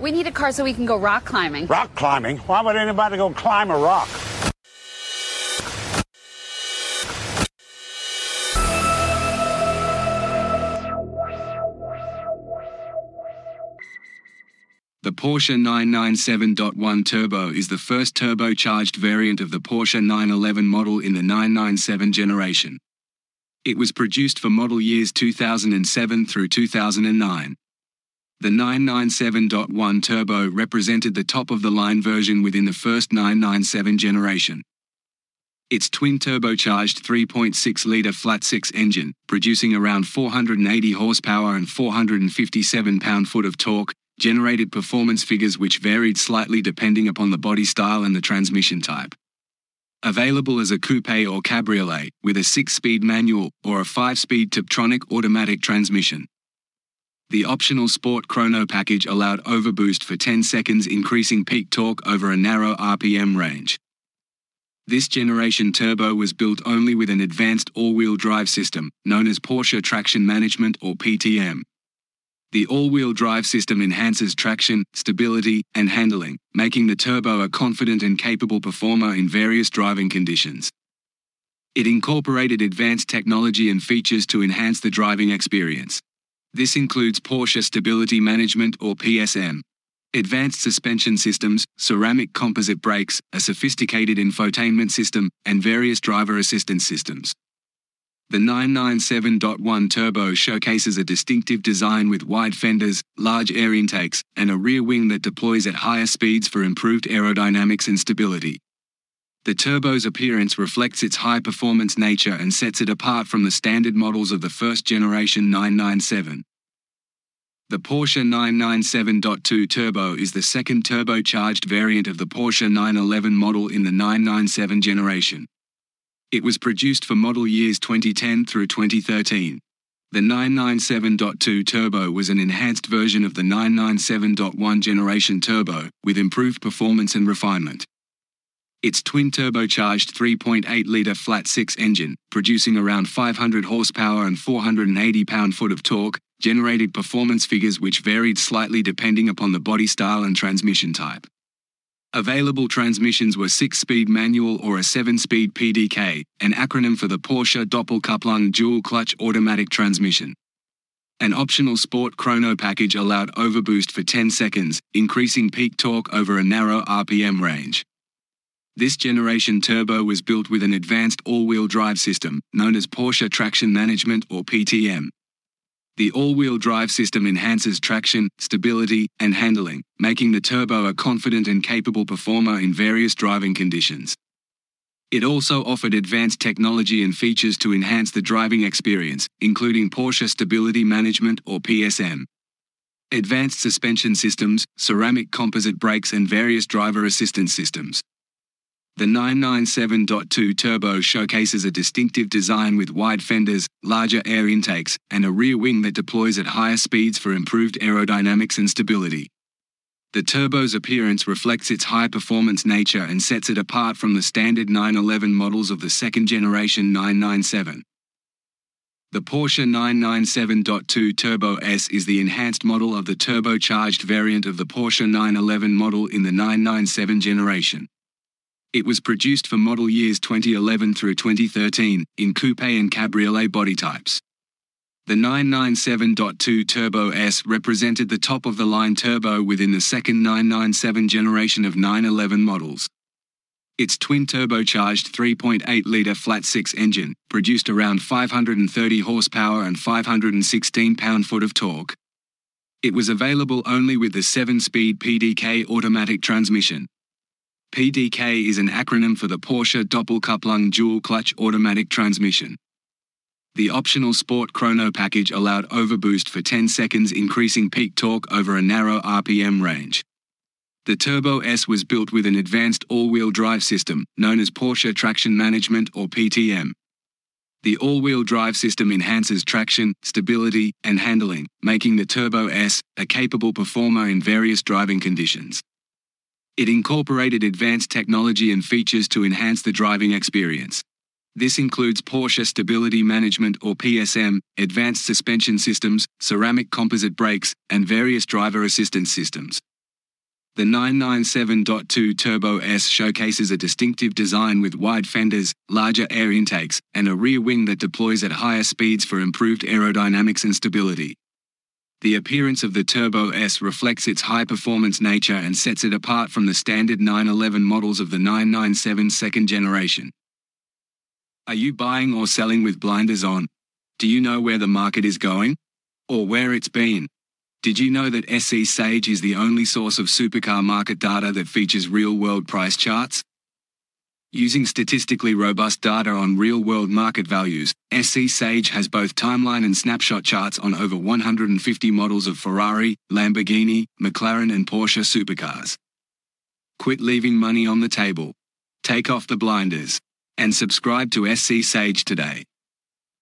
We need a car so we can go rock climbing. Rock climbing? Why would anybody go climb a rock? The Porsche 997.1 Turbo is the first turbocharged variant of the Porsche 911 model in the 997 generation. It was produced for model years 2007 through 2009. The 997.1 Turbo represented the top of the line version within the first 997 generation. Its twin turbocharged 3.6 litre flat six engine, producing around 480 horsepower and 457 pound foot of torque, generated performance figures which varied slightly depending upon the body style and the transmission type. Available as a coupe or cabriolet, with a 6-speed manual or a 5-speed Tiptronic automatic transmission. The optional Sport Chrono package allowed overboost for 10 seconds increasing peak torque over a narrow RPM range. This generation turbo was built only with an advanced all-wheel drive system, known as Porsche Traction Management or PTM. The all-wheel drive system enhances traction, stability, and handling, making the turbo a confident and capable performer in various driving conditions. It incorporated advanced technology and features to enhance the driving experience. This includes Porsche Stability Management or PSM, advanced suspension systems, ceramic composite brakes, a sophisticated infotainment system, and various driver assistance systems. The 997.1 Turbo showcases a distinctive design with wide fenders, large air intakes, and a rear wing that deploys at higher speeds for improved aerodynamics and stability. The Turbo's appearance reflects its high performance nature and sets it apart from the standard models of the first generation 997. The Porsche 997.2 Turbo is the second turbocharged variant of the Porsche 911 model in the 997 generation. It was produced for model years 2010 through 2013. The 997.2 Turbo was an enhanced version of the 997.1 generation Turbo, with improved performance and refinement. Its twin turbocharged 3.8 litre flat 6 engine, producing around 500 horsepower and 480 pound foot of torque, generated performance figures which varied slightly depending upon the body style and transmission type. Available transmissions were 6-speed manual or a 7-speed PDK, an acronym for the Porsche Doppelkupplung dual-clutch automatic transmission. An optional Sport Chrono package allowed overboost for 10 seconds, increasing peak torque over a narrow RPM range. This generation turbo was built with an advanced all-wheel drive system, known as Porsche Traction Management or PTM. The all-wheel drive system enhances traction, stability, and handling, making the Turbo a confident and capable performer in various driving conditions. It also offered advanced technology and features to enhance the driving experience, including Porsche Stability Management or PSM. Advanced suspension systems, ceramic composite brakes and various driver assistance systems. The 997.2 Turbo showcases a distinctive design with wide fenders, larger air intakes, and a rear wing that deploys at higher speeds for improved aerodynamics and stability. The Turbo's appearance reflects its high-performance nature and sets it apart from the standard 911 models of the second generation 997. The Porsche 997.2 Turbo S is the enhanced model of the turbocharged variant of the Porsche 911 model in the 997 generation. It was produced for model years 2011 through 2013 in coupe and cabriolet body types. The 997.2 Turbo S represented the top of the line turbo within the second 997 generation of 911 models. Its twin turbocharged 3.8 litre flat 6 engine produced around 530 horsepower and 516 pound foot of torque. It was available only with the 7 speed PDK automatic transmission, PDK is an acronym for the Porsche Doppelkupplung dual clutch automatic transmission. The optional Sport Chrono package allowed overboost for 10 seconds increasing peak torque over a narrow RPM range. The Turbo S was built with an advanced all-wheel drive system, known as Porsche Traction Management or PTM. The all-wheel drive system enhances traction, stability, and handling, making the Turbo S a capable performer in various driving conditions. It incorporated advanced technology and features to enhance the driving experience. This includes Porsche Stability Management or PSM, advanced suspension systems, ceramic composite brakes, and various driver assistance systems. The 997.2 Turbo S showcases a distinctive design with wide fenders, larger air intakes, and a rear wing that deploys at higher speeds for improved aerodynamics and stability. The appearance of the Turbo S reflects its high performance nature and sets it apart from the standard 911 models of the 997 second generation. Are you buying or selling with blinders on? Do you know where the market is going? Or where it's been? Did you know that SC Sage is the only source of supercar market data that features real world price charts? Using statistically robust data on real world market values, SC Sage has both timeline and snapshot charts on over 150 models of Ferrari, Lamborghini, McLaren, and Porsche supercars. Quit leaving money on the table. Take off the blinders. And subscribe to SC Sage today.